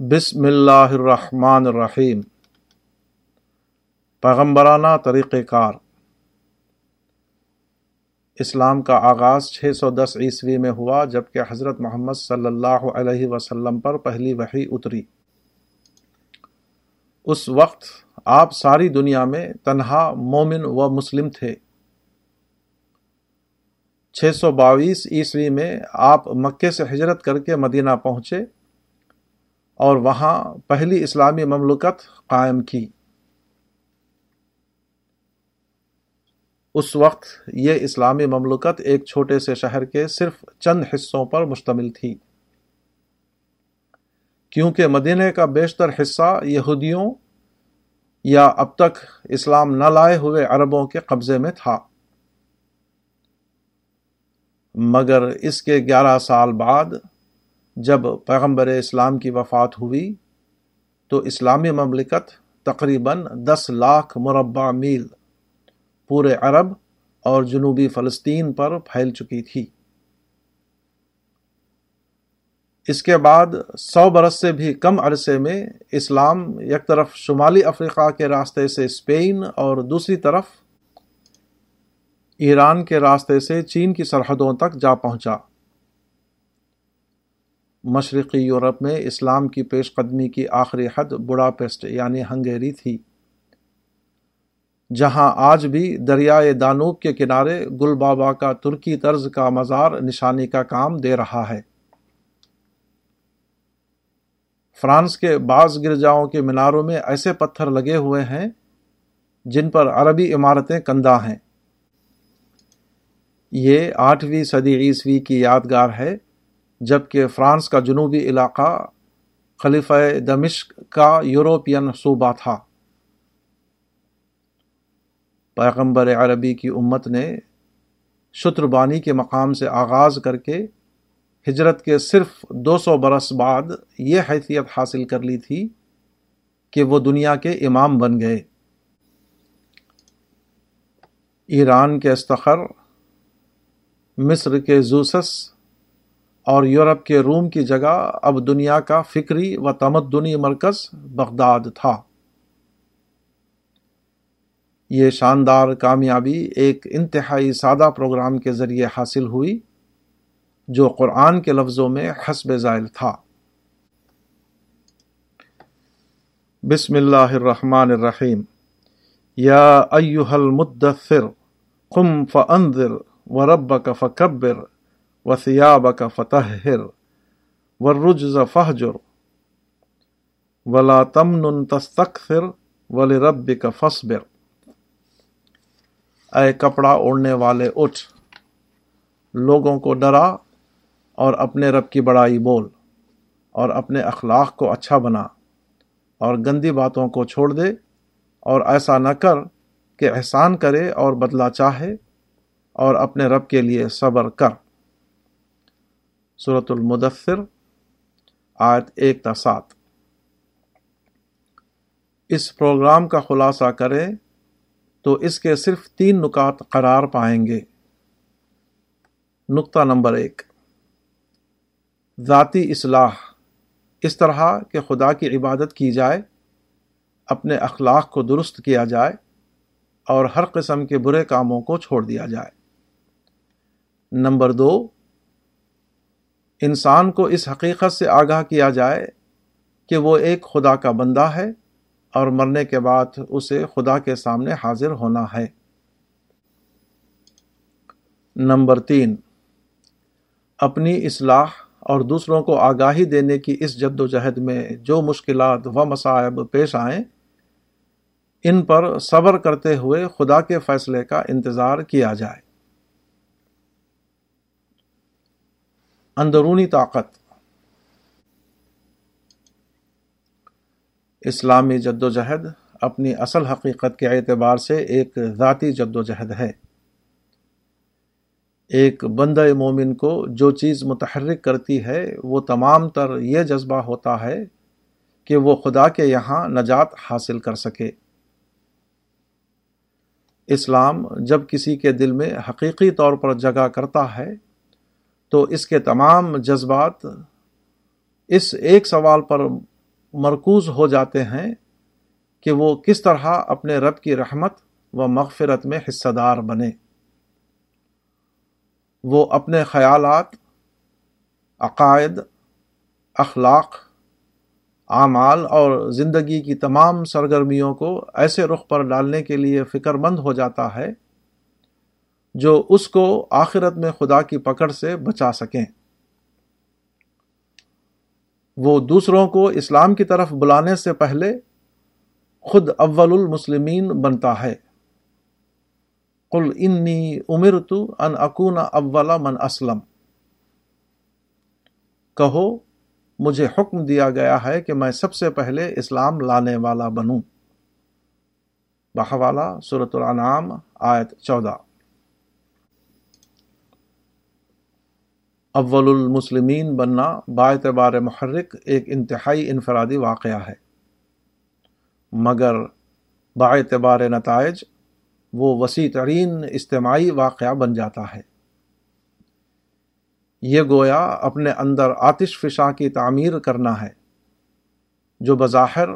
بسم اللہ الرحمن الرحیم۔ پیغمبرانہ طریقہ کار۔ اسلام کا آغاز چھ سو دس عیسوی میں ہوا جبکہ حضرت محمد صلی اللہ علیہ وسلم پر پہلی وحی اتری۔ اس وقت آپ ساری دنیا میں تنہا مومن و مسلم تھے۔ چھ سو باویس عیسوی میں آپ مکے سے ہجرت کر کے مدینہ پہنچے۔ اور وہاں پہلی اسلامی مملکت قائم کی۔ اس وقت یہ اسلامی مملکت ایک چھوٹے سے شہر کے صرف چند حصوں پر مشتمل تھی۔ کیونکہ مدینہ کا بیشتر حصہ یہودیوں یا اب تک اسلام نہ لائے ہوئے عربوں کے قبضے میں تھا۔ مگر اس کے گیارہ سال بعد جب پیغمبر اسلام کی وفات ہوئی تو اسلامی مملکت تقریباً دس لاکھ مربع میل پورے عرب اور جنوبی فلسطین پر پھیل چکی تھی۔ اس کے بعد سو برس سے بھی کم عرصے میں اسلام یک طرف شمالی افریقہ کے راستے سے اسپین اور دوسری طرف ایران کے راستے سے چین کی سرحدوں تک جا پہنچا۔ مشرقی یورپ میں اسلام کی پیش قدمی کی آخری حد بڑا پیسٹ یعنی ہنگیری تھی۔ جہاں آج بھی دریائے دانوب کے کنارے گل بابا کا ترکی طرز کا مزار نشانی کا کام دے رہا ہے۔ فرانس کے بعض گرجاؤں کے میناروں میں ایسے پتھر لگے ہوئے ہیں جن پر عربی عمارتیں کندہ ہیں۔ یہ آٹھویں صدی عیسوی کی یادگار ہے۔ جبکہ فرانس کا جنوبی علاقہ خلیفہ دمشق کا یوروپین صوبہ تھا۔ پیغمبر عربی کی امت نے شتربانی کے مقام سے آغاز کر کے ہجرت کے صرف دو سو برس بعد یہ حیثیت حاصل کر لی تھی کہ وہ دنیا کے امام بن گئے۔ ایران کے استخر، مصر کے زوسس اور یورپ کے روم کی جگہ اب دنیا کا فکری و تمدنی مرکز بغداد تھا۔ یہ شاندار کامیابی ایک انتہائی سادہ پروگرام کے ذریعے حاصل ہوئی، جو قرآن کے لفظوں میں حسب ذائل تھا۔ بسم اللہ الرحمن الرحیم۔ یا ایوہ المدثر، قم فانذر وربک فکبر۔ وثیابک فتحر والرجز فہجر ولا تمن تستکثر ولربک فصبر اے کپڑا اوڑھنے والے، اٹھ۔ لوگوں کو ڈرا اور اپنے رب کی بڑائی بول اور اپنے اخلاق کو اچھا بنا اور گندی باتوں کو چھوڑ دے اور ایسا نہ کر کہ احسان کرے اور بدلہ چاہے اور اپنے رب کے لیے صبر کر۔ صورت المدثر، آیت ایک تا سات۔ اس پروگرام کا خلاصہ کریں تو اس کے صرف تین نکات قرار پائیں گے۔ نقطہ نمبر ایک۔ ذاتی اصلاح۔ اس طرح کہ خدا کی عبادت کی جائے، اپنے اخلاق کو درست کیا جائے اور ہر قسم کے برے کاموں کو چھوڑ دیا جائے۔ نمبر دو انسان کو اس حقیقت سے آگاہ کیا جائے کہ وہ ایک خدا کا بندہ ہے اور مرنے کے بعد اسے خدا کے سامنے حاضر ہونا ہے۔ نمبر تین، اپنی اصلاح اور دوسروں کو آگاہی دینے کی اس جد و جہد میں جو مشکلات و مصائب پیش آئیں، ان پر صبر کرتے ہوئے خدا کے فیصلے کا انتظار کیا جائے۔ اندرونی طاقت۔ اسلامی جد و جہد اپنی اصل حقیقت کے اعتبار سے ایک ذاتی جد و جہد ہے۔ ایک بندہ مومن کو جو چیز متحرک کرتی ہے، وہ تمام تر یہ جذبہ ہوتا ہے کہ وہ خدا کے یہاں نجات حاصل کر سکے۔ اسلام جب کسی کے دل میں حقیقی طور پر جگہ کرتا ہے تو اس کے تمام جذبات اس ایک سوال پر مرکوز ہو جاتے ہیں کہ وہ کس طرح اپنے رب کی رحمت و مغفرت میں حصہ دار بنے۔ وہ اپنے خیالات، عقائد، اخلاق، اعمال اور زندگی کی تمام سرگرمیوں کو ایسے رخ پر ڈالنے کے لیے فکر مند ہو جاتا ہے جو اس کو آخرت میں خدا کی پکڑ سے بچا سکیں۔ وہ دوسروں کو اسلام کی طرف بلانے سے پہلے خود اول المسلمین بنتا ہے۔ قل انی امر تو ان اکون اول من اسلم۔ کہو، مجھے حکم دیا گیا ہے کہ میں سب سے پہلے اسلام لانے والا بنوں۔ بحوالہ صورت الانعام، آیت چودہ۔ اول المسلمین بننا باعتبار محرک ایک انتہائی انفرادی واقعہ ہے۔ مگر باعتبار نتائج وہ وسیع ترین اجتماعی واقعہ بن جاتا ہے۔ یہ گویا اپنے اندر آتش فشاں کی تعمیر کرنا ہے، جو بظاہر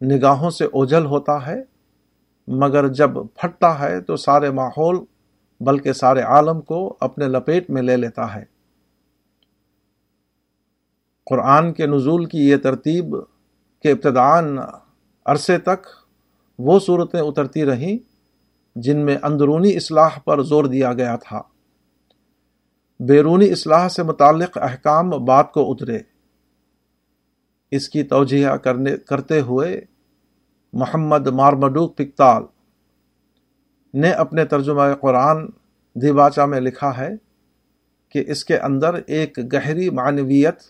نگاہوں سے اوجھل ہوتا ہے، مگر جب پھٹتا ہے تو سارے ماحول بلکہ سارے عالم کو اپنے لپیٹ میں لے لیتا ہے۔ قرآن کے نزول کی یہ ترتیب کے ابتدان عرصے تک وہ صورتیں اترتی رہیں جن میں اندرونی اصلاح پر زور دیا گیا تھا۔ بیرونی اصلاح سے متعلق احکام بات کو اترے۔ اس کی توجہ کرنے کرتے ہوئے محمد مارمڈو پکتال نے اپنے ترجمہ قرآن دیباچا میں لکھا ہے کہ اس کے اندر ایک گہری معنویت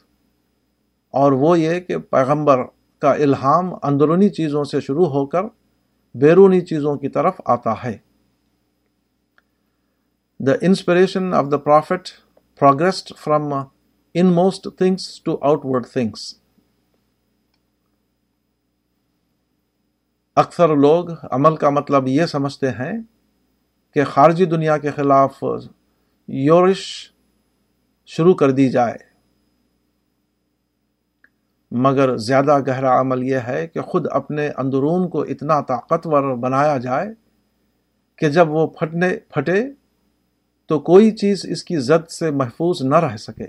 اور وہ یہ کہ پیغمبر کا الہام اندرونی چیزوں سے شروع ہو کر بیرونی چیزوں کی طرف آتا ہے۔ The inspiration of the prophet progressed from inmost things to outward things اکثر لوگ عمل کا مطلب یہ سمجھتے ہیں کہ خارجی دنیا کے خلاف یورش شروع کر دی جائے۔ مگر زیادہ گہرا عمل یہ ہے کہ خود اپنے اندرون کو اتنا طاقتور بنایا جائے کہ جب وہ پھٹنے، پھٹے تو کوئی چیز اس کی زد سے محفوظ نہ رہ سکے۔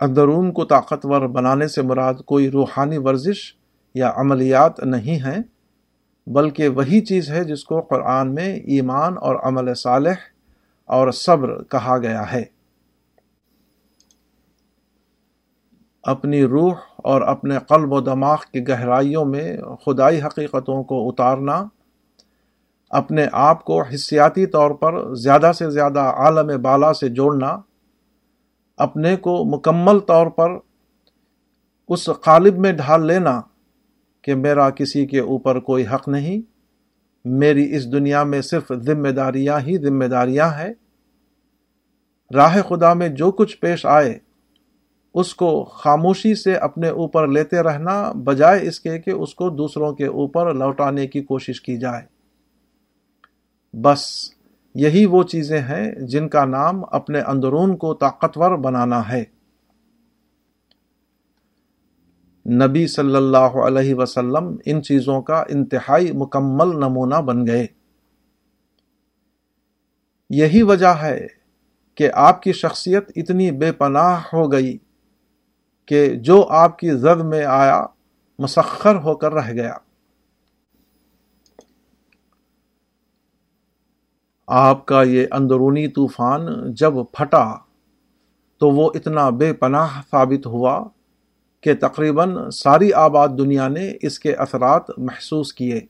اندرون کو طاقتور بنانے سے مراد کوئی روحانی ورزش یا عملیات نہیں ہیں، بلکہ وہی چیز ہے جس کو قرآن میں ایمان اور عمل صالح اور صبر کہا گیا ہے۔ اپنی روح اور اپنے قلب و دماغ کی گہرائیوں میں خدائی حقیقتوں کو اتارنا، اپنے آپ کو حصیاتی طور پر زیادہ سے زیادہ عالم بالا سے جوڑنا، اپنے کو مکمل طور پر اس قالب میں ڈھال لینا کہ میرا کسی کے اوپر کوئی حق نہیں، میری اس دنیا میں صرف ذمہ داریاں ہی ذمہ داریاں ہیں۔ راہ خدا میں جو کچھ پیش آئے، اس کو خاموشی سے اپنے اوپر لیتے رہنا، بجائے اس کے کہ اس کو دوسروں کے اوپر لوٹانے کی کوشش کی جائے۔ بس یہی وہ چیزیں ہیں جن کا نام اپنے اندرون کو طاقتور بنانا ہے۔ نبی صلی اللہ علیہ وسلم ان چیزوں کا انتہائی مکمل نمونہ بن گئے۔ یہی وجہ ہے کہ آپ کی شخصیت اتنی بے پناہ ہو گئی کہ جو آپ کی زد میں آیا، مسخر ہو کر رہ گیا۔ آپ کا یہ اندرونی طوفان جب پھٹا تو وہ اتنا بے پناہ ثابت ہوا کہ تقریباً ساری آباد دنیا نے اس کے اثرات محسوس کیے۔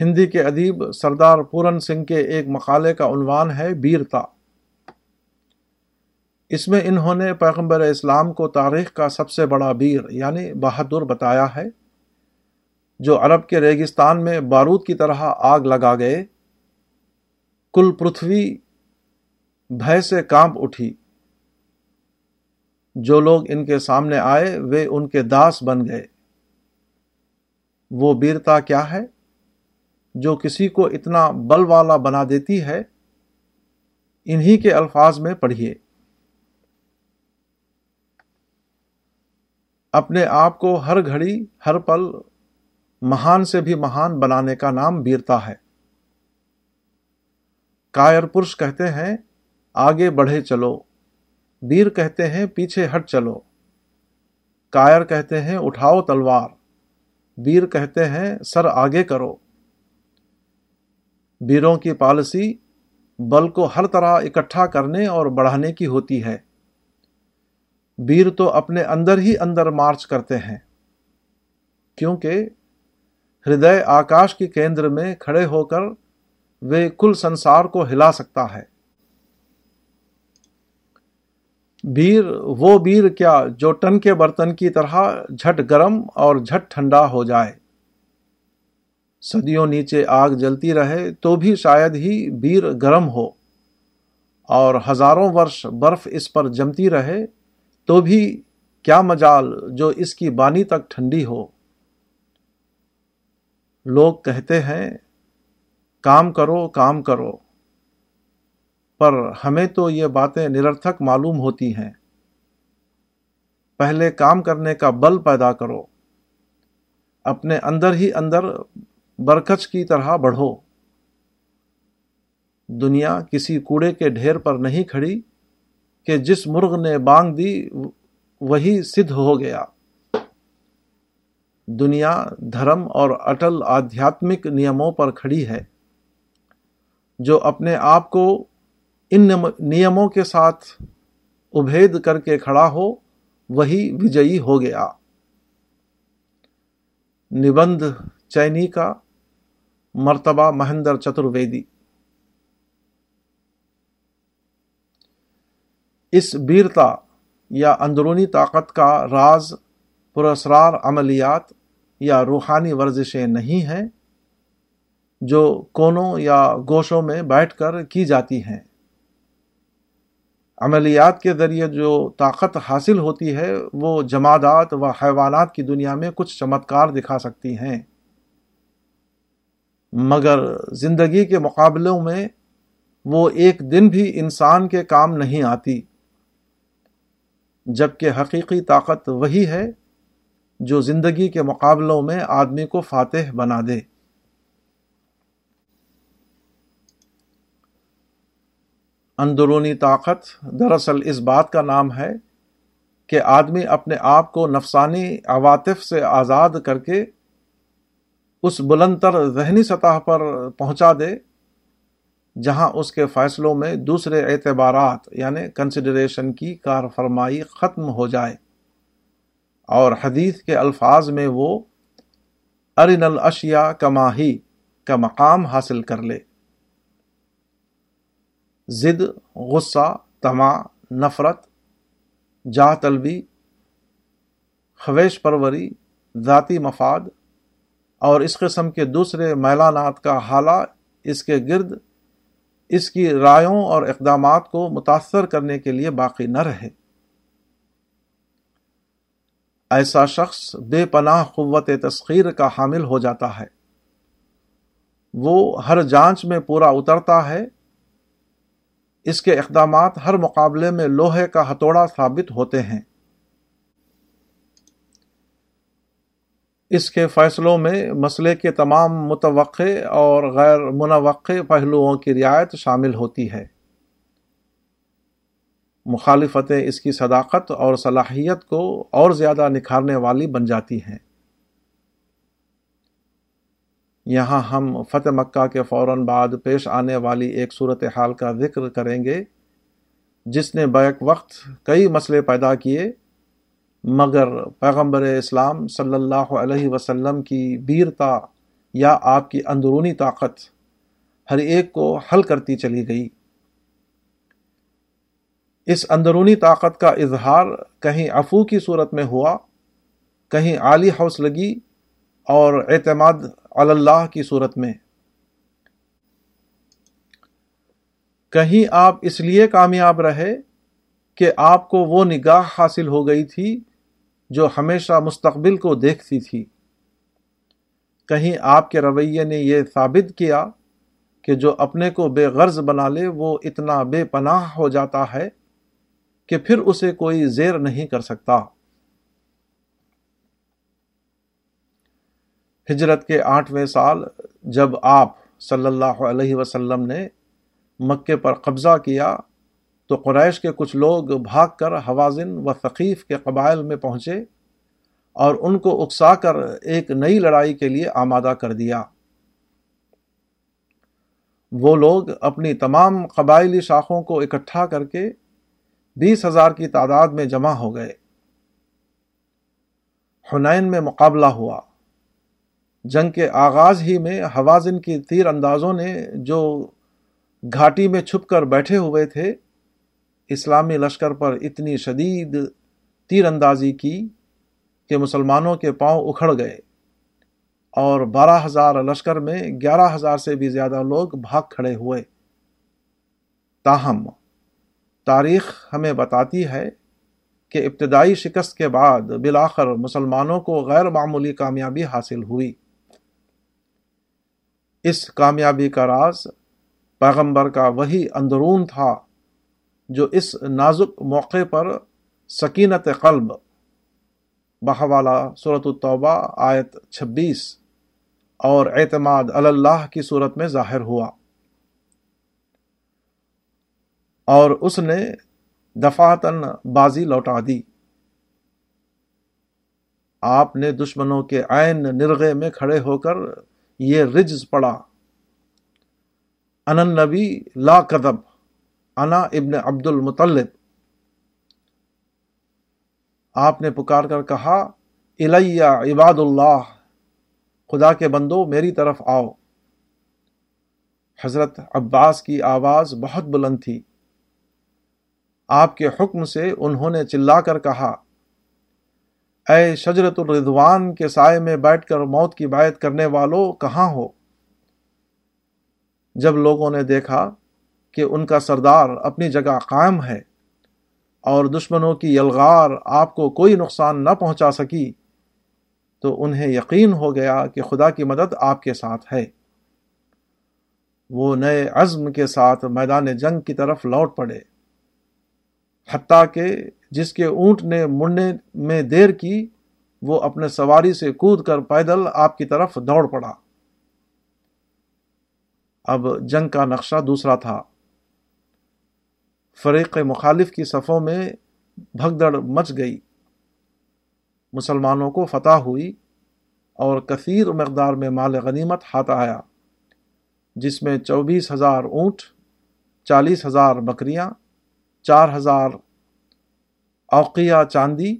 ہندی کے ادیب سردار پورن سنگھ کے ایک مقالے کا عنوان ہے بیرتا۔ اس میں انہوں نے پیغمبر اسلام کو تاریخ کا سب سے بڑا بیر یعنی بہادر بتایا ہے، جو عرب کے ریگستان میں بارود کی طرح آگ لگا گئے۔ کل پرتھوی بھے سے کانپ اٹھی۔ جو لوگ ان کے سامنے آئے، وہ ان کے داس بن گئے۔ وہ بیرتا کیا ہے؟ جو کسی کو اتنا بل والا بنا دیتی ہے، انہی کے الفاظ میں پڑھیے۔ اپنے آپ کو ہر گھڑی، ہر پل مہان سے بھی مہان بنانے کا نام بیرتا ہے۔ کائر پرش کہتے ہیں، آگے بڑھے چلو۔ بیر کہتے ہیں، پیچھے ہٹ چلو۔ کائر کہتے ہیں، اٹھاؤ تلوار۔ بیر کہتے ہیں، سر آگے کرو۔ بیروں کی پالیسی، بل کو ہر طرح اکٹھا کرنے اور بڑھانے کی ہوتی ہے۔ بیر تو اپنے اندر ہی اندر مارچ کرتے ہیں۔ کیونکہ ہردے آکاش کی کیندر میں کھڑے ہو کر وہ کل سنسار کو ہلا سکتا ہے۔ بیر، وہ بیر کیا جو ٹن کے برتن کی طرح جھٹ گرم اور جھٹ ٹھنڈا ہو جائے۔ صدیوں نیچے آگ جلتی رہے تو بھی شاید ہی بیر گرم ہو۔ اور ہزاروں ورش برف اس پر جمتی رہے تو بھی کیا مجال جو اس کی بانی تک ٹھنڈی ہو۔ لوگ کہتے ہیں، کام کرو کام کرو۔ پر ہمیں تو یہ باتیں نرتھک معلوم ہوتی ہیں۔ پہلے کام کرنے کا بل پیدا کرو۔ اپنے اندر ہی اندر برکچ کی طرح بڑھو۔ دنیا کسی کوڑے کے ڈھیر پر نہیں کھڑی کہ جس مرغ نے بانگ دی، وہی سدھ ہو گیا۔ دنیا دھرم اور اٹل آدھیاتمک نیموں پر کھڑی ہے۔ جو اپنے آپ کو ان نیموں کے ساتھ ابھید کر کے کھڑا ہو، وہی وجئی ہو گیا۔ نبند چینی کا مرتبہ مہندر چترویدی۔ اس بیرتا یا اندرونی طاقت کا راز پراسرار عملیات یا روحانی ورزشیں نہیں ہیں، جو کونوں یا گوشوں میں بیٹھ کر کی جاتی ہیں۔ عملیات کے ذریعے جو طاقت حاصل ہوتی ہے، وہ جمادات و حیوانات کی دنیا میں کچھ چمتکار دکھا سکتی ہیں۔ مگر زندگی کے مقابلوں میں وہ ایک دن بھی انسان کے کام نہیں آتی، جبکہ حقیقی طاقت وہی ہے جو زندگی کے مقابلوں میں آدمی کو فاتح بنا دے۔ اندرونی طاقت، دراصل اس بات کا نام ہے کہ آدمی اپنے آپ کو نفسانی عواطف سے آزاد کر کے اس بلند تر ذہنی سطح پر پہنچا دے، جہاں اس کے فیصلوں میں دوسرے اعتبارات یعنی کنسیڈریشن کی کار فرمائی ختم ہو جائے۔ اور حدیث کے الفاظ میں وہ ارن الاشیا کماہی کا مقام حاصل کر لے۔ ضد، غصہ تما نفرت، جاہ طلبی، خویش پروری، ذاتی مفاد اور اس قسم کے دوسرے میلانات کا حالہ اس کے گرد اس کی رائوں اور اقدامات کو متاثر کرنے کے لیے باقی نہ رہے۔ ایسا شخص بے پناہ قوت تسخیر کا حامل ہو جاتا ہے۔ وہ ہر جانچ میں پورا اترتا ہے۔ اس کے اقدامات ہر مقابلے میں لوہے کا ہتھوڑا ثابت ہوتے ہیں۔ اس کے فیصلوں میں مسئلے کے تمام متوقع اور غیر منوقع پہلوؤں کی رعایت شامل ہوتی ہے۔ مخالفتیں اس کی صداقت اور صلاحیت کو اور زیادہ نکھارنے والی بن جاتی ہیں۔ یہاں ہم فتح مکہ کے فوراً بعد پیش آنے والی ایک صورت حال کا ذکر کریں گے، جس نے بیک وقت کئی مسئلے پیدا کیے، مگر پیغمبر اسلام صلی اللہ علیہ وسلم کی بیرتا یا آپ کی اندرونی طاقت ہر ایک کو حل کرتی چلی گئی۔ اس اندرونی طاقت کا اظہار کہیں افو کی صورت میں ہوا، کہیں عالی حوصلگی اور اعتماد اللہ کی صورت میں۔ کہیں آپ اس لیے کامیاب رہے کہ آپ کو وہ نگاہ حاصل ہو گئی تھی جو ہمیشہ مستقبل کو دیکھتی تھی۔ کہیں آپ کے رویے نے یہ ثابت کیا کہ جو اپنے کو بے غرض بنا لے، وہ اتنا بے پناہ ہو جاتا ہے کہ پھر اسے کوئی زیر نہیں کر سکتا۔ ہجرت کے آٹھویں سال جب آپ صلی اللہ علیہ وسلم نے مکے پر قبضہ کیا تو قریش کے کچھ لوگ بھاگ کر حوازن و ثقیف کے قبائل میں پہنچے اور ان کو اکسا کر ایک نئی لڑائی کے لیے آمادہ کر دیا۔ وہ لوگ اپنی تمام قبائلی شاخوں کو اکٹھا کر کے بیس ہزار کی تعداد میں جمع ہو گئے۔ حنین میں مقابلہ ہوا۔ جنگ کے آغاز ہی میں حوازن کی تیر اندازوں نے جو گھاٹی میں چھپ کر بیٹھے ہوئے تھے، اسلامی لشکر پر اتنی شدید تیر اندازی کی کہ مسلمانوں کے پاؤں اکھڑ گئے۔ اور بارہ ہزار لشکر میں گیارہ ہزار سے بھی زیادہ لوگ بھاگ کھڑے ہوئے۔ تاہم، تاریخ ہمیں بتاتی ہے کہ ابتدائی شکست کے بعد بالآخر مسلمانوں کو غیر معمولی کامیابی حاصل ہوئی۔ اس کامیابی کا راز پیغمبر کا وہی اندرون تھا جو اس نازک موقع پر سکینت قلب بحوالہ صورت الطبہ آیت چھبیس اور اعتماد اللہ کی صورت میں ظاہر ہوا۔ اور اس نے دفاتن بازی لوٹا دی۔ آپ نے دشمنوں کے عین نرغے میں کھڑے ہو کر یہ رجز پڑا۔ ان نبی لا کدب انا ابن عبد المطلب۔ آپ نے پکار کر کہا، الیہ عباد اللہ، خدا کے بندو، میری طرف آؤ۔ حضرت عباس کی آواز بہت بلند تھی۔ آپ کے حکم سے انہوں نے چلا کر کہا اے شجرت الرضوان کے سائے میں بیٹھ کر موت کی بیعت کرنے والوں کہاں ہو؟ جب لوگوں نے دیکھا کہ ان کا سردار اپنی جگہ قائم ہے اور دشمنوں کی یلغار آپ کو کوئی نقصان نہ پہنچا سکی، تو انہیں یقین ہو گیا کہ خدا کی مدد آپ کے ساتھ ہے۔ وہ نئے عزم کے ساتھ میدان جنگ کی طرف لوٹ پڑے۔ حتیٰ کہ جس کے اونٹ نے مڑنے میں دیر کی، وہ اپنے سواری سے کود کر پیدل آپ کی طرف دوڑ پڑا۔ اب جنگ کا نقشہ دوسرا تھا۔ فریق مخالف کی صفوں میں بھگدڑ مچ گئی۔ مسلمانوں کو فتح ہوئی اور کثیر مقدار میں مال غنیمت ہاتھ آیا، جس میں چوبیس ہزار اونٹ، چالیس ہزار بکریاں چار ہزار اوقیہ چاندی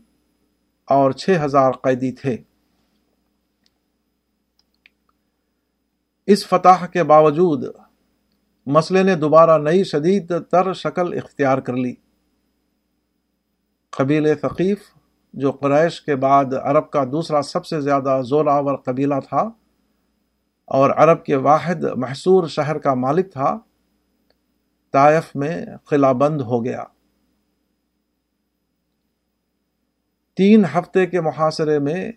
اور چھ ہزار قیدی تھے۔ اس فتح کے باوجود مسئلے نے دوبارہ نئی شدید تر شکل اختیار کر لی۔ قبیل ثقیف، جو قریش کے بعد عرب کا دوسرا سب سے زیادہ زوراور قبیلہ تھا اور عرب کے واحد محصور شہر کا مالک تھا طائف میں قلعہ بند ہو گیا۔ تین ہفتے کے محاصرے میں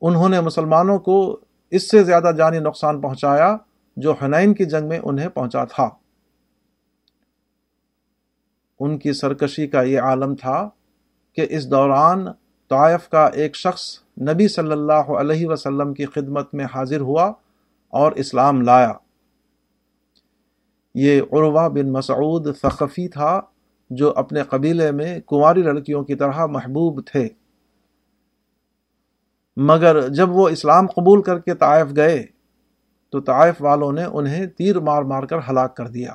انہوں نے مسلمانوں کو اس سے زیادہ جانی نقصان پہنچایا جو حنین کی جنگ میں انہیں پہنچا تھا۔ ان کی سرکشی کا یہ عالم تھا کہ اس دوران طائف کا ایک شخص نبی صلی اللہ علیہ وسلم کی خدمت میں حاضر ہوا اور اسلام لایا۔ یہ عروہ بن مسعود ثقفی تھا جو اپنے قبیلے میں کنواری لڑکیوں کی طرح محبوب تھے۔ مگر جب وہ اسلام قبول کر کے طائف گئے، تو طائف والوں نے انہیں تیر مار مار کر ہلاک کر دیا۔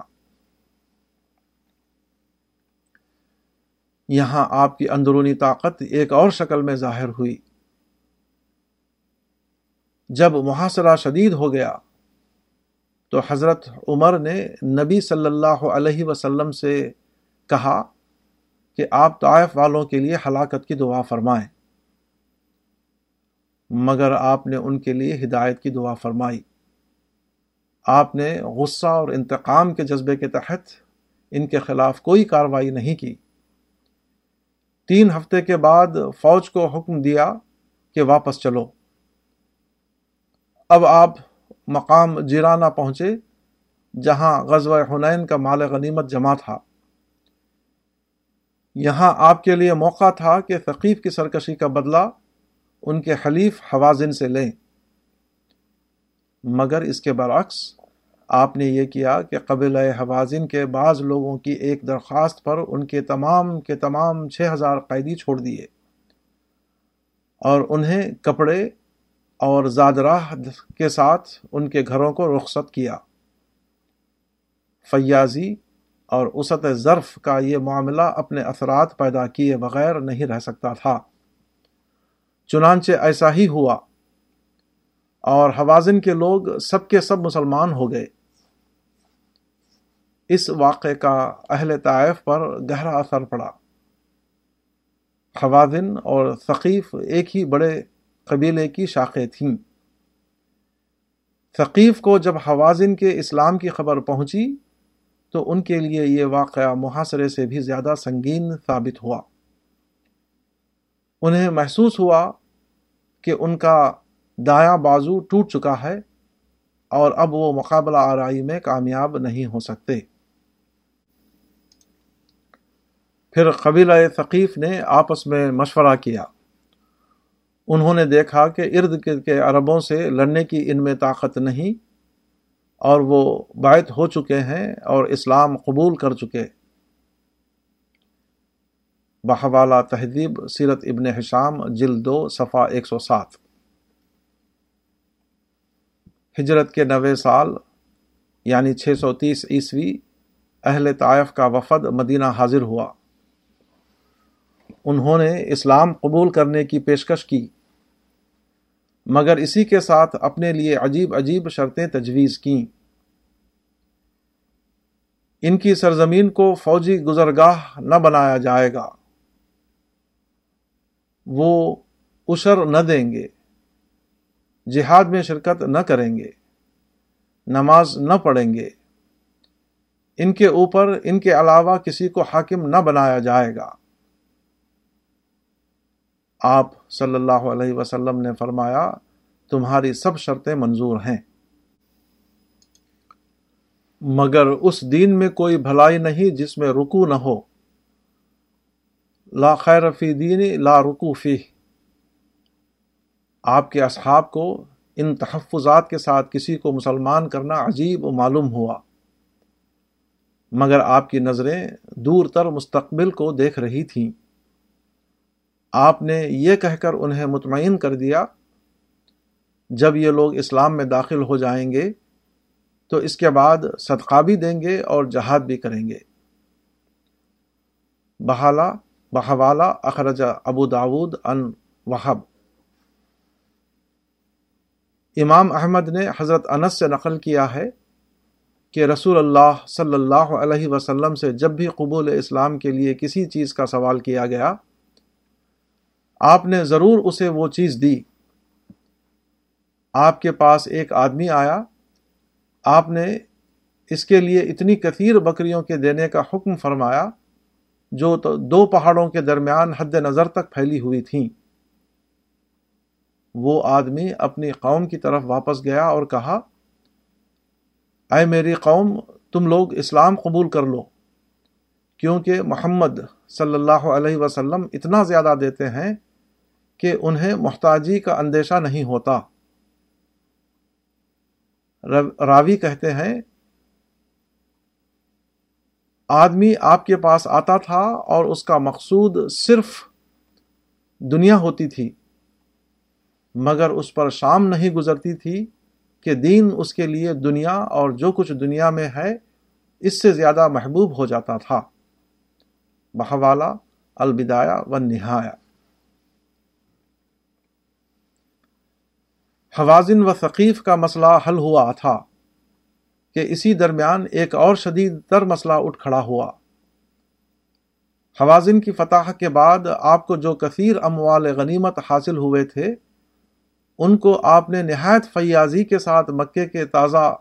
یہاں آپ کی اندرونی طاقت ایک اور شکل میں ظاہر ہوئی۔ جب محاصرہ شدید ہو گیا تو حضرت عمر نے نبی صلی اللہ علیہ وسلم سے کہا کہ آپ طائف والوں کے لیے ہلاکت کی دعا فرمائیں۔ مگر آپ نے ان کے لیے ہدایت کی دعا فرمائی۔ آپ نے غصہ اور انتقام کے جذبے کے تحت ان کے خلاف کوئی کاروائی نہیں کی۔ تین ہفتے کے بعد فوج کو حکم دیا کہ واپس چلو۔ اب آپ مقام جیرانہ پہنچے جہاں غزوہ حنین کا مال غنیمت جمع تھا۔ یہاں آپ کے لیے موقع تھا کہ ثقیف کی سرکشی کا بدلہ ان کے حلیف حوازن سے لیں۔ مگر اس کے برعکس آپ نے یہ کیا کہ قبل حوازن کے بعض لوگوں کی ایک درخواست پر ان کے تمام کے تمام چھ ہزار قیدی چھوڑ دیے اور انہیں کپڑے اور زادراہ کے ساتھ ان کے گھروں کو رخصت کیا۔ فیاضی اور اسط ظرف کا یہ معاملہ اپنے اثرات پیدا کیے بغیر نہیں رہ سکتا تھا۔ چنانچہ ایسا ہی ہوا۔ اور حوازن کے لوگ سب کے سب مسلمان ہو گئے۔ اس واقعے کا اہل طائف پر گہرا اثر پڑا۔ خوازن اور ثقیف ایک ہی بڑے قبیلے کی شاخیں تھیں۔ ثقیف کو جب حوازن کے اسلام کی خبر پہنچی، تو ان کے لیے یہ واقعہ محاصرے سے بھی زیادہ سنگین ثابت ہوا۔ انہیں محسوس ہوا کہ ان کا دایاں بازو ٹوٹ چکا ہے اور اب وہ مقابلہ آرائی میں کامیاب نہیں ہو سکتے۔ پھر قبیلہ ثقیف نے آپس میں مشورہ کیا۔ انہوں نے دیکھا کہ ارد گرد کے عربوں سے لڑنے کی ان میں طاقت نہیں اور وہ باعث ہو چکے ہیں اور اسلام قبول کر چکے بحوالہ تہذیب، سیرت ابن حشام، جلد دو، صفحہ ایک سو سات۔ ہجرت کے نوے سال یعنی چھ سو تیس عیسوی، اہل طائف کا وفد مدینہ حاضر ہوا۔ انہوں نے اسلام قبول کرنے کی پیشکش کی۔ مگر اسی کے ساتھ اپنے لیے عجیب عجیب شرطیں تجویز کیں۔ ان کی سرزمین کو فوجی گزرگاہ نہ بنایا جائے گا۔ وہ اشر نہ دیں گے۔ جہاد میں شرکت نہ کریں گے۔ نماز نہ پڑھیں گے۔ ان کے اوپر، ان کے علاوہ کسی کو حاکم نہ بنایا جائے گا۔ آپ صلی اللہ علیہ وسلم نے فرمایا، تمہاری سب شرطیں منظور ہیں۔ مگر اس دین میں کوئی بھلائی نہیں جس میں رکو نہ ہو۔ لا خیر فی دین لا رکو فی آپ کے اصحاب کو ان تحفظات کے ساتھ کسی کو مسلمان کرنا عجیب و معلوم ہوا۔ مگر آپ کی نظریں دور تر مستقبل کو دیکھ رہی تھیں۔ آپ نے یہ کہہ کر انہیں مطمئن کر دیا، جب یہ لوگ اسلام میں داخل ہو جائیں گے، تو اس کے بعد صدقہ بھی دیں گے اور جہاد بھی کریں گے۔ بحالہ بحوالہ اخرج ابو داود ان وحب امام احمد نے حضرت انس سے نقل کیا ہے کہ رسول اللہ صلی اللہ علیہ وسلم سے جب بھی قبول اسلام کے لیے کسی چیز کا سوال کیا گیا آپ نے ضرور اسے وہ چیز دی۔ آپ کے پاس ایک آدمی آیا۔ آپ نے اس کے لیے اتنی کثیر بکریوں کے دینے کا حکم فرمایا، جو تو دو پہاڑوں کے درمیان حد نظر تک پھیلی ہوئی تھیں۔ وہ آدمی اپنی قوم کی طرف واپس گیا اور کہا، اے میری قوم، تم لوگ اسلام قبول کر لو، کیونکہ محمد صلی اللہ علیہ وسلم اتنا زیادہ دیتے ہیں کہ انہیں محتاجی کا اندیشہ نہیں ہوتا۔ راوی کہتے ہیں، آدمی آپ کے پاس آتا تھا اور اس کا مقصود صرف دنیا ہوتی تھی، مگر اس پر شام نہیں گزرتی تھی کہ دین اس کے لیے دنیا اور جو کچھ دنیا میں ہے، اس سے زیادہ محبوب ہو جاتا تھا۔ بحوالہ البدایہ و نہایا حوازن و ثقیف کا مسئلہ حل ہوا تھا کہ اسی درمیان ایک اور شدید تر مسئلہ اٹھ کھڑا ہوا۔ حوازن کی فتح کے بعد آپ کو جو کثیر اموال غنیمت حاصل ہوئے تھے، ان کو آپ نے نہایت فیاضی کے ساتھ مکے کے تازہ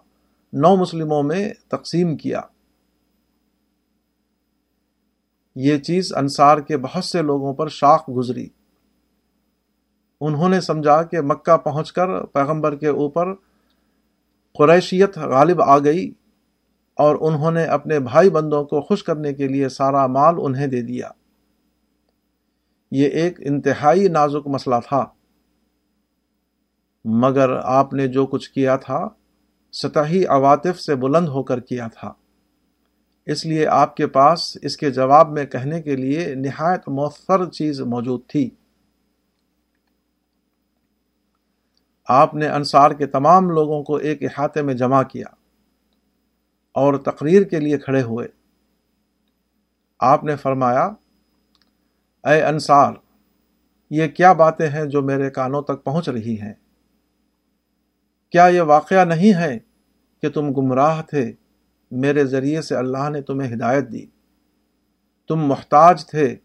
نو مسلموں میں تقسیم کیا۔ یہ چیز انصار کے بہت سے لوگوں پر شاخ گزری۔ انہوں نے سمجھا کہ مکہ پہنچ کر پیغمبر کے اوپر قریشیت غالب آ گئی اور انہوں نے اپنے بھائی بندوں کو خوش کرنے کے لیے سارا مال انہیں دے دیا۔ یہ ایک انتہائی نازک مسئلہ تھا۔ مگر آپ نے جو کچھ کیا تھا، سطحی عواطف سے بلند ہو کر کیا تھا۔ اس لیے آپ کے پاس اس کے جواب میں کہنے کے لیے نہایت مؤثر چیز موجود تھی۔ آپ نے انصار کے تمام لوگوں کو ایک احاطے میں جمع کیا اور تقریر کے لیے کھڑے ہوئے۔ آپ نے فرمایا، اے انصار، یہ کیا باتیں ہیں جو میرے کانوں تک پہنچ رہی ہیں؟ کیا یہ واقعہ نہیں ہے کہ تم گمراہ تھے؟ میرے ذریعے سے اللہ نے تمہیں ہدایت دی۔ تم محتاج تھے،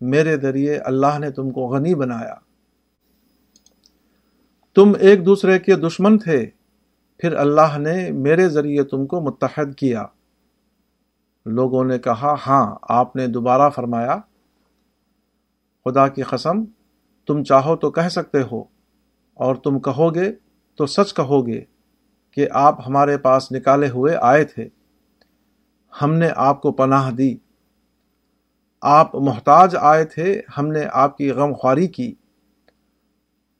میرے ذریعے اللہ نے تم کو غنی بنایا۔ تم ایک دوسرے کے دشمن تھے۔ پھر اللہ نے میرے ذریعے تم کو متحد کیا۔ لوگوں نے کہا ہاں آپ نے دوبارہ فرمایا، خدا کی قسم، تم چاہو تو کہہ سکتے ہو، اور تم کہو گے تو سچ کہو گے کہ آپ ہمارے پاس نکالے ہوئے آئے تھے۔ ہم نے آپ کو پناہ دی۔ آپ محتاج آئے تھے، ہم نے آپ کی غم خواری کی۔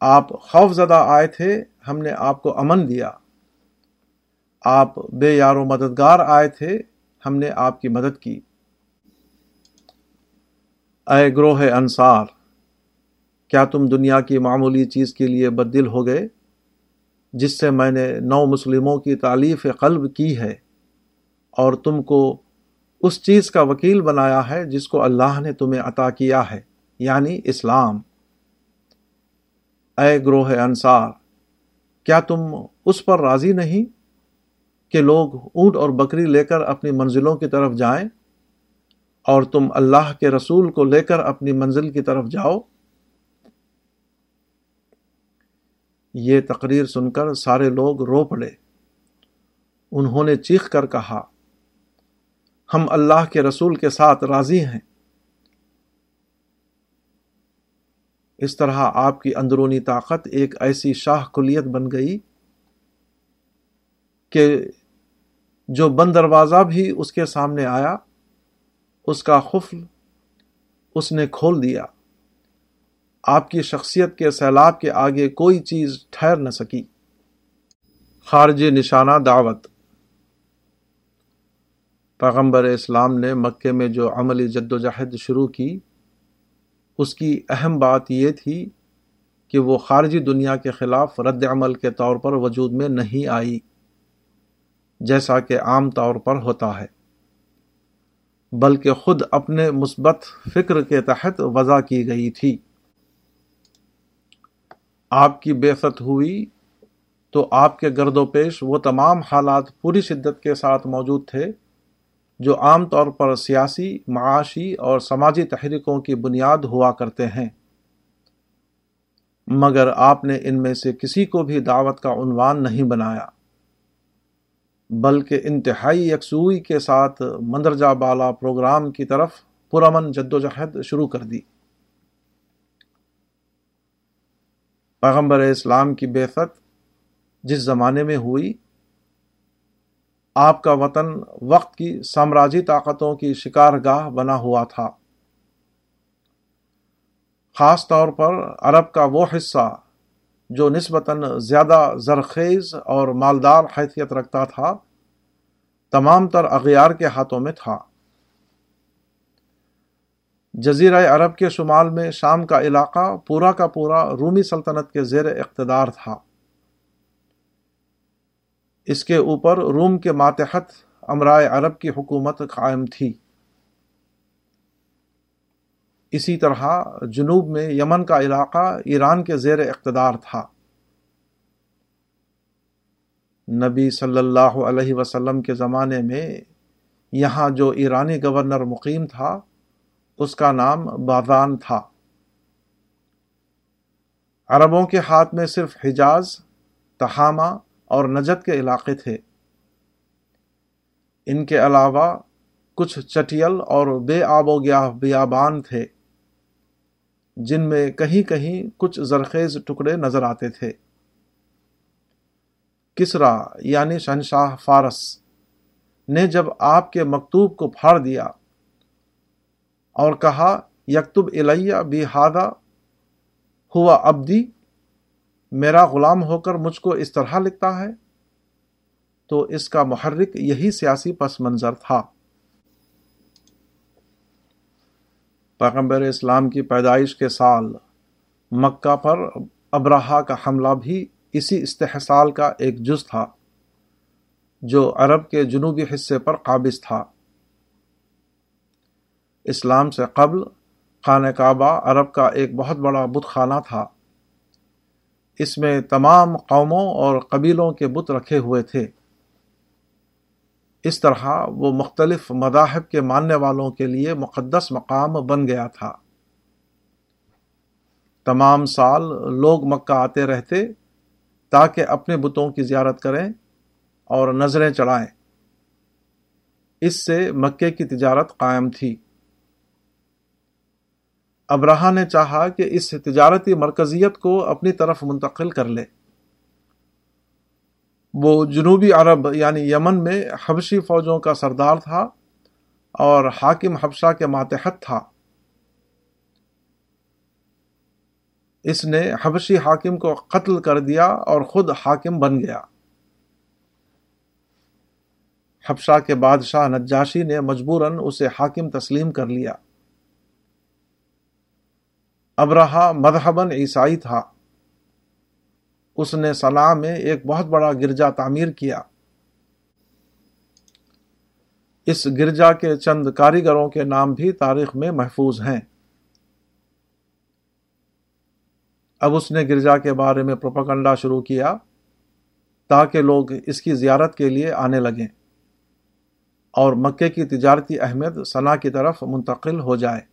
آپ خوف زدہ آئے تھے، ہم نے آپ کو امن دیا۔ آپ بے یار و مددگار آئے تھے، ہم نے آپ کی مدد کی۔ اے گروہ انصار، کیا تم دنیا کی معمولی چیز کے لیے بدل ہو گئے، جس سے میں نے نو مسلموں کی تعلیف قلب کی ہے، اور تم کو اس چیز کا وکیل بنایا ہے جس کو اللہ نے تمہیں عطا کیا ہے یعنی اسلام؟ اے گروہ انصار، کیا تم اس پر راضی نہیں کہ لوگ اونٹ اور بکری لے کر اپنی منزلوں کی طرف جائیں اور تم اللہ کے رسول کو لے کر اپنی منزل کی طرف جاؤ؟ یہ تقریر سن کر سارے لوگ رو پڑے۔ انہوں نے چیخ کر کہا، ہم اللہ کے رسول کے ساتھ راضی ہیں۔ اس طرح آپ کی اندرونی طاقت ایک ایسی شاہ کلیت بن گئی کہ جو بند دروازہ بھی اس کے سامنے آیا، اس کا خفل اس نے کھول دیا۔ آپ کی شخصیت کے سیلاب کے آگے کوئی چیز ٹھہر نہ سکی۔ خارجی نشانہ دعوت۔ پیغمبر اسلام نے مکے میں جو عملی جد و جہد شروع کی اس کی اہم بات یہ تھی کہ وہ خارجی دنیا کے خلاف رد عمل کے طور پر وجود میں نہیں آئی، جیسا کہ عام طور پر ہوتا ہے۔ بلکہ خود اپنے مثبت فکر کے تحت وضع کی گئی تھی۔ آپ کی بےست ہوئی تو آپ کے گرد و پیش وہ تمام حالات پوری شدت کے ساتھ موجود تھے۔ جو عام طور پر سیاسی، معاشی اور سماجی تحریکوں کی بنیاد ہوا کرتے ہیں۔ مگر آپ نے ان میں سے کسی کو بھی دعوت کا عنوان نہیں بنایا۔ بلکہ انتہائی یکسوئی کے ساتھ مندرجہ بالا پروگرام کی طرف پرامن جدوجہد شروع کر دی۔ پیغمبر اسلام کی بیفت جس زمانے میں ہوئی آپ کا وطن وقت کی سامراجی طاقتوں کی شکار گاہ بنا ہوا تھا۔ خاص طور پر عرب کا وہ حصہ جو نسبتاً زیادہ زرخیز اور مالدار حیثیت رکھتا تھا، تمام تر اغیار کے ہاتھوں میں تھا۔ جزیرہ عرب کے شمال میں شام کا علاقہ پورا کا پورا رومی سلطنت کے زیر اقتدار تھا۔ اس کے اوپر روم کے ماتحت امرائے عرب کی حکومت قائم تھی۔ اسی طرح جنوب میں یمن کا علاقہ ایران کے زیر اقتدار تھا۔ نبی صلی اللہ علیہ وسلم کے زمانے میں یہاں جو ایرانی گورنر مقیم تھا، اس کا نام بادان تھا۔ عربوں کے ہاتھ میں صرف حجاز، تہامہ اور نجد کے علاقے تھے۔ ان کے علاوہ کچھ چٹیل اور بے آب و گیا، بیابان تھے، جن میں کہیں کہیں کچھ زرخیز ٹکڑے نظر آتے تھے۔ کسرا یعنی شہنشاہ فارس نے جب آپ کے مکتوب کو پھاڑ دیا اور کہا، یکتب الیہ بھی ہادہ ہوا ابدی میرا غلام ہو کر مجھ کو اس طرح لکھتا ہے؟ تو اس کا محرک یہی سیاسی پس منظر تھا۔ پیغمبر اسلام کی پیدائش کے سال مکہ پر ابراہا کا حملہ بھی اسی استحصال کا ایک جز تھا، جو عرب کے جنوبی حصے پر قابض تھا۔ اسلام سے قبل خانہ کعبہ عرب کا ایک بہت بڑا بت خانہ تھا۔ اس میں تمام قوموں اور قبیلوں کے بت رکھے ہوئے تھے۔ اس طرح وہ مختلف مذاہب کے ماننے والوں کے لیے مقدس مقام بن گیا تھا۔ تمام سال لوگ مکہ آتے رہتے تاکہ اپنے بتوں کی زیارت کریں اور نظریں چڑھائیں۔ اس سے مکے کی تجارت قائم تھی۔ ابراہ نے چاہا کہ اس تجارتی مرکزیت کو اپنی طرف منتقل کر لے۔ وہ جنوبی عرب یعنی یمن میں حبشی فوجوں کا سردار تھا اور حاکم حبشہ کے ماتحت تھا۔ اس نے حبشی حاکم کو قتل کر دیا اور خود حاکم بن گیا۔ حبشہ کے بادشاہ نجاشی نے مجبوراً اسے حاکم تسلیم کر لیا۔ ابراہ مذہباً عیسائی تھا۔ اس نے صلاح میں ایک بہت بڑا گرجا تعمیر کیا۔ اس گرجا کے چند کاریگروں کے نام بھی تاریخ میں محفوظ ہیں۔ اب اس نے گرجا کے بارے میں پروپگنڈا شروع کیا تاکہ لوگ اس کی زیارت کے لیے آنے لگیں اور مکے کی تجارتی اہمیت ثنا کی طرف منتقل ہو جائے۔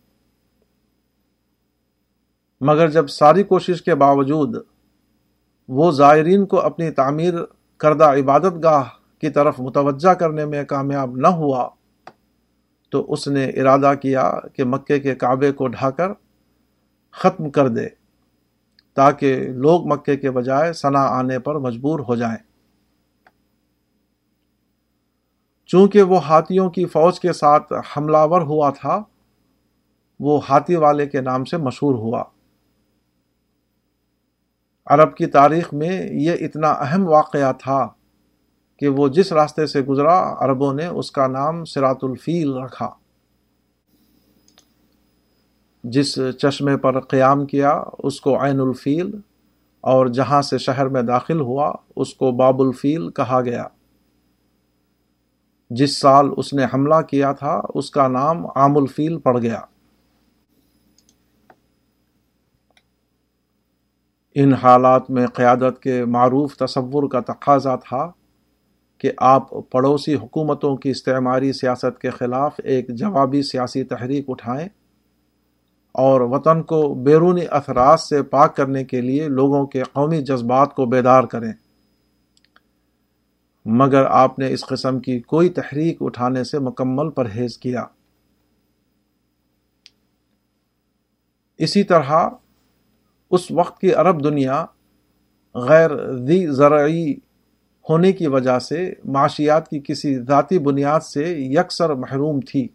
مگر جب ساری کوشش کے باوجود وہ زائرین کو اپنی تعمیر کردہ عبادت گاہ کی طرف متوجہ کرنے میں کامیاب نہ ہوا، تو اس نے ارادہ کیا کہ مکے کے کعبے کو ڈھا کر ختم کر دے، تاکہ لوگ مکے کے بجائے سنا آنے پر مجبور ہو جائیں۔ چونکہ وہ ہاتھیوں کی فوج کے ساتھ حملہ ور ہوا تھا، وہ ہاتھی والے کے نام سے مشہور ہوا۔ عرب کی تاریخ میں یہ اتنا اہم واقعہ تھا کہ وہ جس راستے سے گزرا عربوں نے اس کا نام سرات الفیل رکھا۔ جس چشمے پر قیام کیا، اس کو عین الفیل اور جہاں سے شہر میں داخل ہوا، اس کو باب الفیل کہا گیا۔ جس سال اس نے حملہ کیا تھا، اس کا نام عام الفیل پڑ گیا۔ ان حالات میں قیادت کے معروف تصور کا تقاضا تھا کہ آپ پڑوسی حکومتوں کی استعماری سیاست کے خلاف ایک جوابی سیاسی تحریک اٹھائیں اور وطن کو بیرونی اثرات سے پاک کرنے کے لیے لوگوں کے قومی جذبات کو بیدار کریں۔ مگر آپ نے اس قسم کی کوئی تحریک اٹھانے سے مکمل پرہیز کیا۔ اسی طرح اس وقت کی عرب دنیا غیر دی زرعی ہونے کی وجہ سے معاشیات کی کسی ذاتی بنیاد سے یکسر محروم تھی۔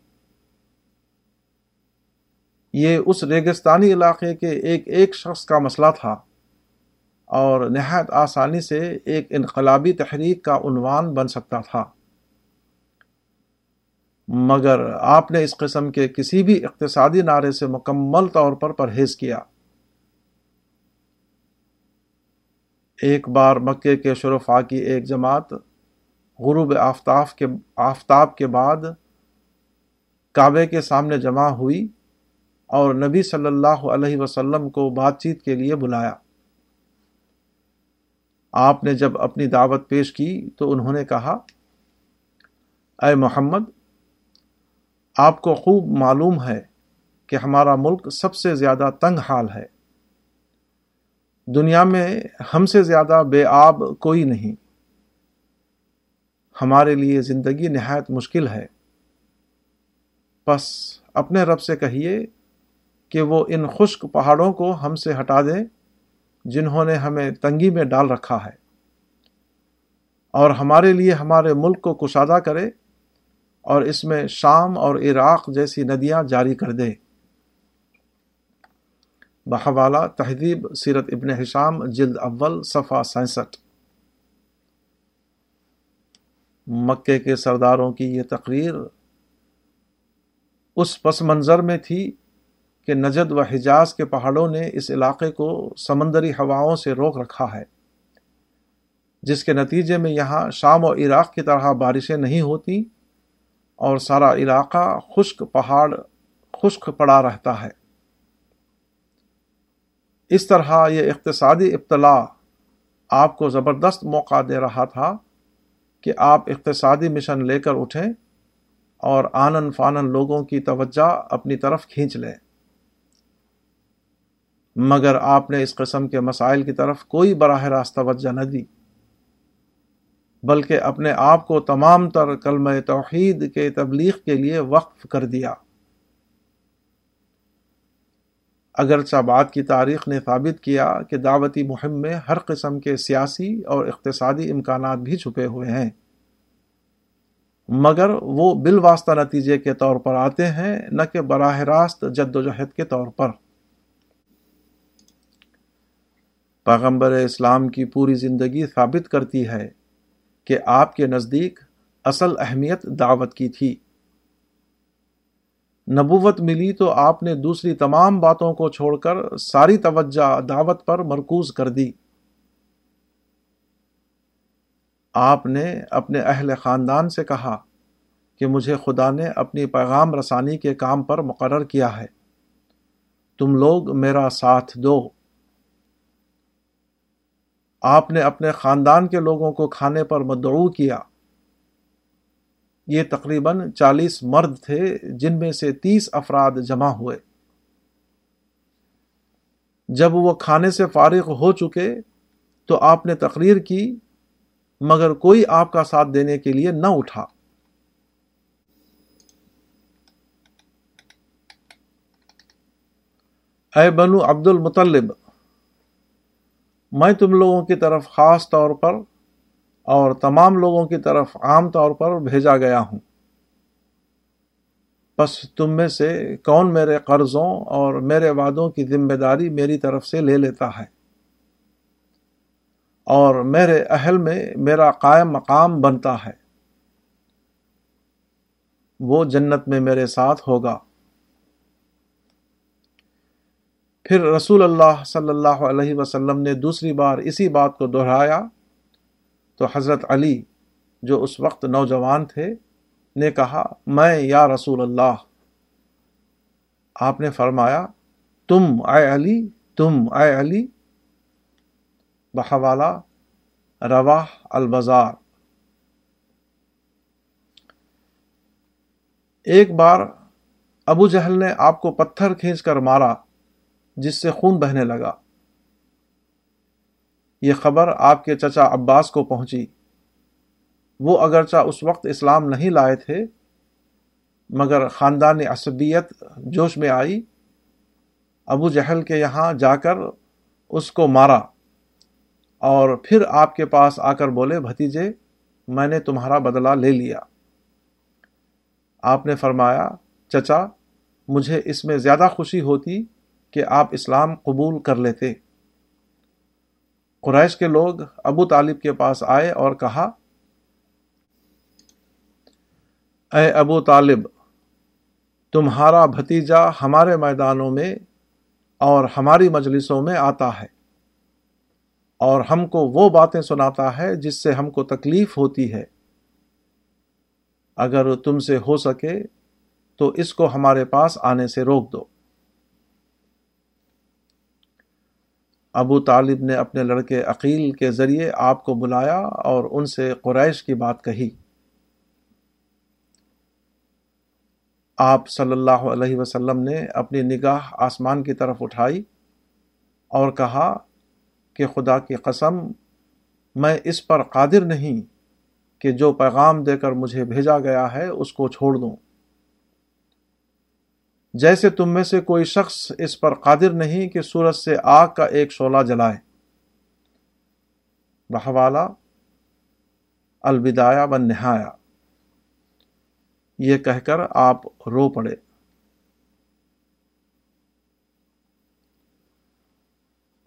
یہ اس ریگستانی علاقے کے ایک ایک شخص کا مسئلہ تھا اور نہایت آسانی سے ایک انقلابی تحریک کا عنوان بن سکتا تھا۔ مگر آپ نے اس قسم کے کسی بھی اقتصادی نعرے سے مکمل طور پر پرہیز کیا۔ ایک بار مکے کے شرفا کی ایک جماعت غروب آفتاب کے آفتاب کے بعد کعبے کے سامنے جمع ہوئی اور نبی صلی اللہ علیہ وسلم کو بات چیت کے لیے بلایا۔ آپ نے جب اپنی دعوت پیش کی تو انہوں نے کہا، اے محمد، آپ کو خوب معلوم ہے کہ ہمارا ملک سب سے زیادہ تنگ حال ہے۔ دنیا میں ہم سے زیادہ بے آب کوئی نہیں۔ ہمارے لیے زندگی نہایت مشکل ہے۔ بس اپنے رب سے کہیے کہ وہ ان خشک پہاڑوں کو ہم سے ہٹا دیں جنہوں نے ہمیں تنگی میں ڈال رکھا ہے۔ اور ہمارے لیے ہمارے ملک کو کشادہ کرے اور اس میں شام اور عراق جیسی ندیاں جاری کر دے۔ بحوالہ تہذیب سیرت ابن حشام جلد اول صفحہ سینسٹھ۔ مکے کے سرداروں کی یہ تقریر اس پس منظر میں تھی کہ نجد و حجاز کے پہاڑوں نے اس علاقے کو سمندری ہواؤں سے روک رکھا ہے، جس کے نتیجے میں یہاں شام و عراق کی طرح بارشیں نہیں ہوتی اور سارا علاقہ خشک پہاڑ، خشک پڑا رہتا ہے۔ اس طرح یہ اقتصادی ابتلاع آپ کو زبردست موقع دے رہا تھا کہ آپ اقتصادی مشن لے کر اٹھیں اور آنن فانن لوگوں کی توجہ اپنی طرف کھینچ لیں۔ مگر آپ نے اس قسم کے مسائل کی طرف کوئی براہ راست توجہ نہ دی، بلکہ اپنے آپ کو تمام تر کلمہ توحید کے تبلیغ کے لیے وقف کر دیا۔ اگرچہ بات کی تاریخ نے ثابت کیا کہ دعوتی مہم میں ہر قسم کے سیاسی اور اقتصادی امکانات بھی چھپے ہوئے ہیں۔ مگر وہ بالواسطہ نتیجے کے طور پر آتے ہیں، نہ کہ براہ راست جد و جہد کے طور پر۔ پیغمبر اسلام کی پوری زندگی ثابت کرتی ہے کہ آپ کے نزدیک اصل اہمیت دعوت کی تھی۔ نبوت ملی تو آپ نے دوسری تمام باتوں کو چھوڑ کر ساری توجہ دعوت پر مرکوز کر دی۔ آپ نے اپنے اہل خاندان سے کہا کہ مجھے خدا نے اپنی پیغام رسانی کے کام پر مقرر کیا ہے۔ تم لوگ میرا ساتھ دو۔ آپ نے اپنے خاندان کے لوگوں کو کھانے پر مدعو کیا۔ یہ تقریباً چالیس مرد تھے جن میں سے تیس افراد جمع ہوئے۔ جب وہ کھانے سے فارغ ہو چکے تو آپ نے تقریر کی، مگر کوئی آپ کا ساتھ دینے کے لیے نہ اٹھا۔ اے بنو عبد المطلب میں تم لوگوں کی طرف خاص طور پر اور تمام لوگوں کی طرف عام طور پر بھیجا گیا ہوں۔ بس تم میں سے کون میرے قرضوں اور میرے وعدوں کی ذمہ داری میری طرف سے لے لیتا ہے؟ اور میرے اہل میں میرا قائم مقام بنتا ہے۔ وہ جنت میں میرے ساتھ ہوگا۔ پھر رسول اللہ صلی اللہ علیہ وسلم نے دوسری بار اسی بات کو دہرایا تو حضرت علی جو اس وقت نوجوان تھے نے کہا، میں یا رسول اللہ، آپ نے فرمایا، تم اے علی، تم اے علی، بحوالہ رواح البزار۔ ایک بار ابو جہل نے آپ کو پتھر کھینچ کر مارا، جس سے خون بہنے لگا۔ یہ خبر آپ کے چچا عباس کو پہنچی۔ وہ اگرچہ اس وقت اسلام نہیں لائے تھے، مگر خاندان عصبیت جوش میں آئی۔ ابو جہل کے یہاں جا کر اس کو مارا اور پھر آپ کے پاس آ کر بولے، بھتیجے، میں نے تمہارا بدلہ لے لیا۔ آپ نے فرمایا، چچا، مجھے اس میں زیادہ خوشی ہوتی کہ آپ اسلام قبول کر لیتے۔ قریش کے لوگ ابو طالب کے پاس آئے اور کہا، اے ابو طالب، تمہارا بھتیجا ہمارے میدانوں میں اور ہماری مجلسوں میں آتا ہے اور ہم کو وہ باتیں سناتا ہے جس سے ہم کو تکلیف ہوتی ہے۔ اگر تم سے ہو سکے تو اس کو ہمارے پاس آنے سے روک دو۔ ابو طالب نے اپنے لڑکے عقیل کے ذریعے آپ کو بلایا اور ان سے قریش کی بات کہی۔ آپ صلی اللہ علیہ وسلم نے اپنی نگاہ آسمان کی طرف اٹھائی اور کہا کہ خدا کی قسم، میں اس پر قادر نہیں کہ جو پیغام دے کر مجھے بھیجا گیا ہے، اس کو چھوڑ دوں۔ جیسے تم میں سے کوئی شخص اس پر قادر نہیں کہ سورج سے آگ کا ایک شولہ جلائے۔ بحوالہ الوداع بن نہایا۔ یہ کہہ کر آپ رو پڑے۔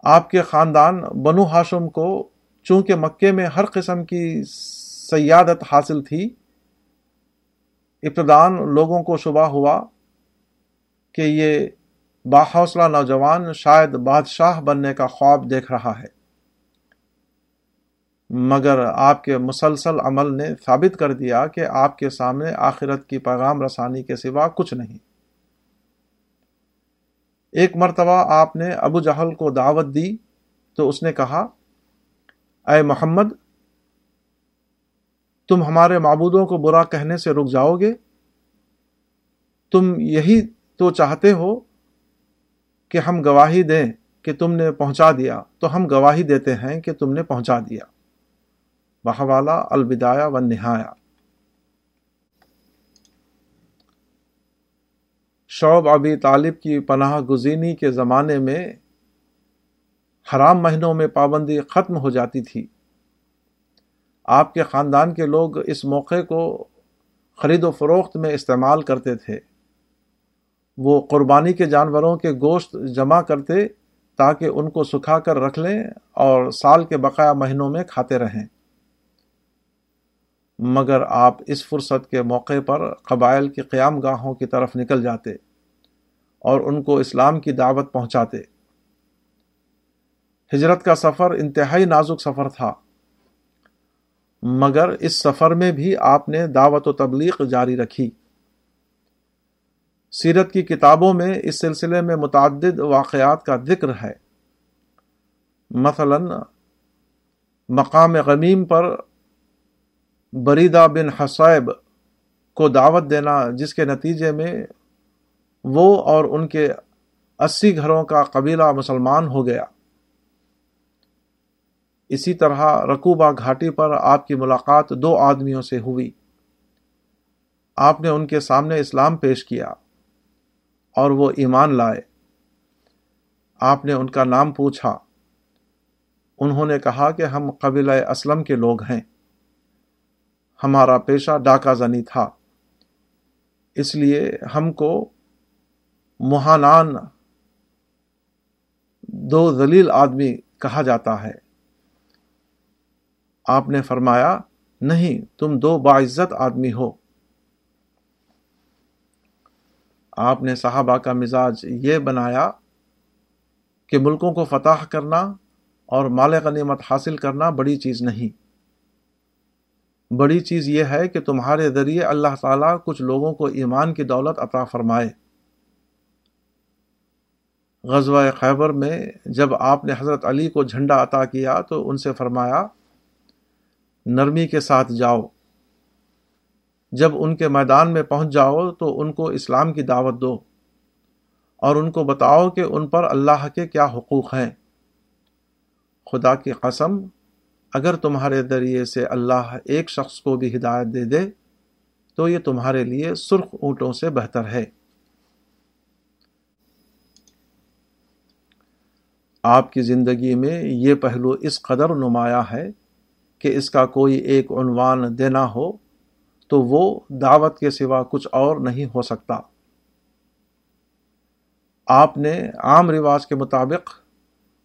آپ کے خاندان بنو ہاشم کو چونکہ مکے میں ہر قسم کی سیادت حاصل تھی، ابتدان لوگوں کو شبہ ہوا۔ کہ یہ باحوصلہ نوجوان شاید بادشاہ بننے کا خواب دیکھ رہا ہے۔ مگر آپ کے مسلسل عمل نے ثابت کر دیا کہ آپ کے سامنے آخرت کی پیغام رسانی کے سوا کچھ نہیں۔ ایک مرتبہ آپ نے ابو جہل کو دعوت دی تو اس نے کہا، اے محمد، تم ہمارے معبودوں کو برا کہنے سے رک جاؤ گے؟ تم یہی تو چاہتے ہو کہ ہم گواہی دیں کہ تم نے پہنچا دیا، تو ہم گواہی دیتے ہیں کہ تم نے پہنچا دیا۔ بہوالا البدایا و نہایا شعب ابی طالب کی پناہ گزینی کے زمانے میں حرام مہینوں میں پابندی ختم ہو جاتی تھی۔ آپ کے خاندان کے لوگ اس موقع کو خرید و فروخت میں استعمال کرتے تھے۔ وہ قربانی کے جانوروں کے گوشت جمع کرتے تاکہ ان کو سکھا کر رکھ لیں اور سال کے بقایا مہینوں میں کھاتے رہیں۔ مگر آپ اس فرصت کے موقع پر قبائل کی قیام گاہوں کی طرف نکل جاتے اور ان کو اسلام کی دعوت پہنچاتے۔ ہجرت کا سفر انتہائی نازک سفر تھا، مگر اس سفر میں بھی آپ نے دعوت و تبلیغ جاری رکھی۔ سیرت کی کتابوں میں اس سلسلے میں متعدد واقعات کا ذکر ہے۔ مثلا، مقام غمیم پر بریدہ بن حسائب کو دعوت دینا، جس کے نتیجے میں وہ اور ان کے اسی گھروں کا قبیلہ مسلمان ہو گیا۔ اسی طرح رقوبہ گھاٹی پر آپ کی ملاقات دو آدمیوں سے ہوئی۔ آپ نے ان کے سامنے اسلام پیش کیا۔ اور وہ ایمان لائے۔ آپ نے ان کا نام پوچھا۔ انہوں نے کہا کہ ہم قبیلہ اسلم کے لوگ ہیں۔ ہمارا پیشہ ڈاکہ زنی تھا۔ اس لیے ہم کو مہانان دو ذلیل آدمی کہا جاتا ہے۔ آپ نے فرمایا، نہیں، تم دو باعزت آدمی ہو۔ آپ نے صحابہ کا مزاج یہ بنایا کہ ملکوں کو فتح کرنا اور مال غنیمت حاصل کرنا بڑی چیز نہیں۔ بڑی چیز یہ ہے کہ تمہارے ذریعے اللہ تعالیٰ کچھ لوگوں کو ایمان کی دولت عطا فرمائے۔ غزوہ خیبر میں جب آپ نے حضرت علی کو جھنڈا عطا کیا تو ان سے فرمایا، نرمی کے ساتھ جاؤ۔ جب ان کے میدان میں پہنچ جاؤ تو ان کو اسلام کی دعوت دو اور ان کو بتاؤ کہ ان پر اللہ کے کیا حقوق ہیں۔ خدا کی قسم، اگر تمہارے ذریعے سے اللہ ایک شخص کو بھی ہدایت دے دے، تو یہ تمہارے لیے سرخ اونٹوں سے بہتر ہے۔ آپ کی زندگی میں یہ پہلو اس قدر نمایاں ہے کہ اس کا کوئی ایک عنوان دینا ہو تو وہ دعوت کے سوا کچھ اور نہیں ہو سکتا۔ آپ نے عام رواج کے مطابق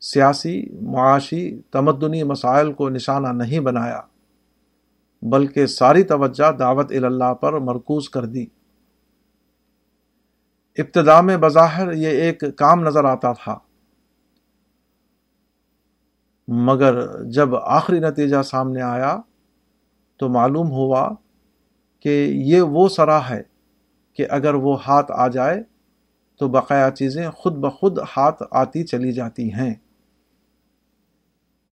سیاسی، معاشی، تمدنی مسائل کو نشانہ نہیں بنایا، بلکہ ساری توجہ دعوت اللہ پر مرکوز کر دی۔ ابتدا میں بظاہر یہ ایک کام نظر آتا تھا۔ مگر جب آخری نتیجہ سامنے آیا تو معلوم ہوا کہ یہ وہ سرا ہے کہ اگر وہ ہاتھ آ جائے تو بقایا چیزیں خود بخود ہاتھ آتی چلی جاتی ہیں۔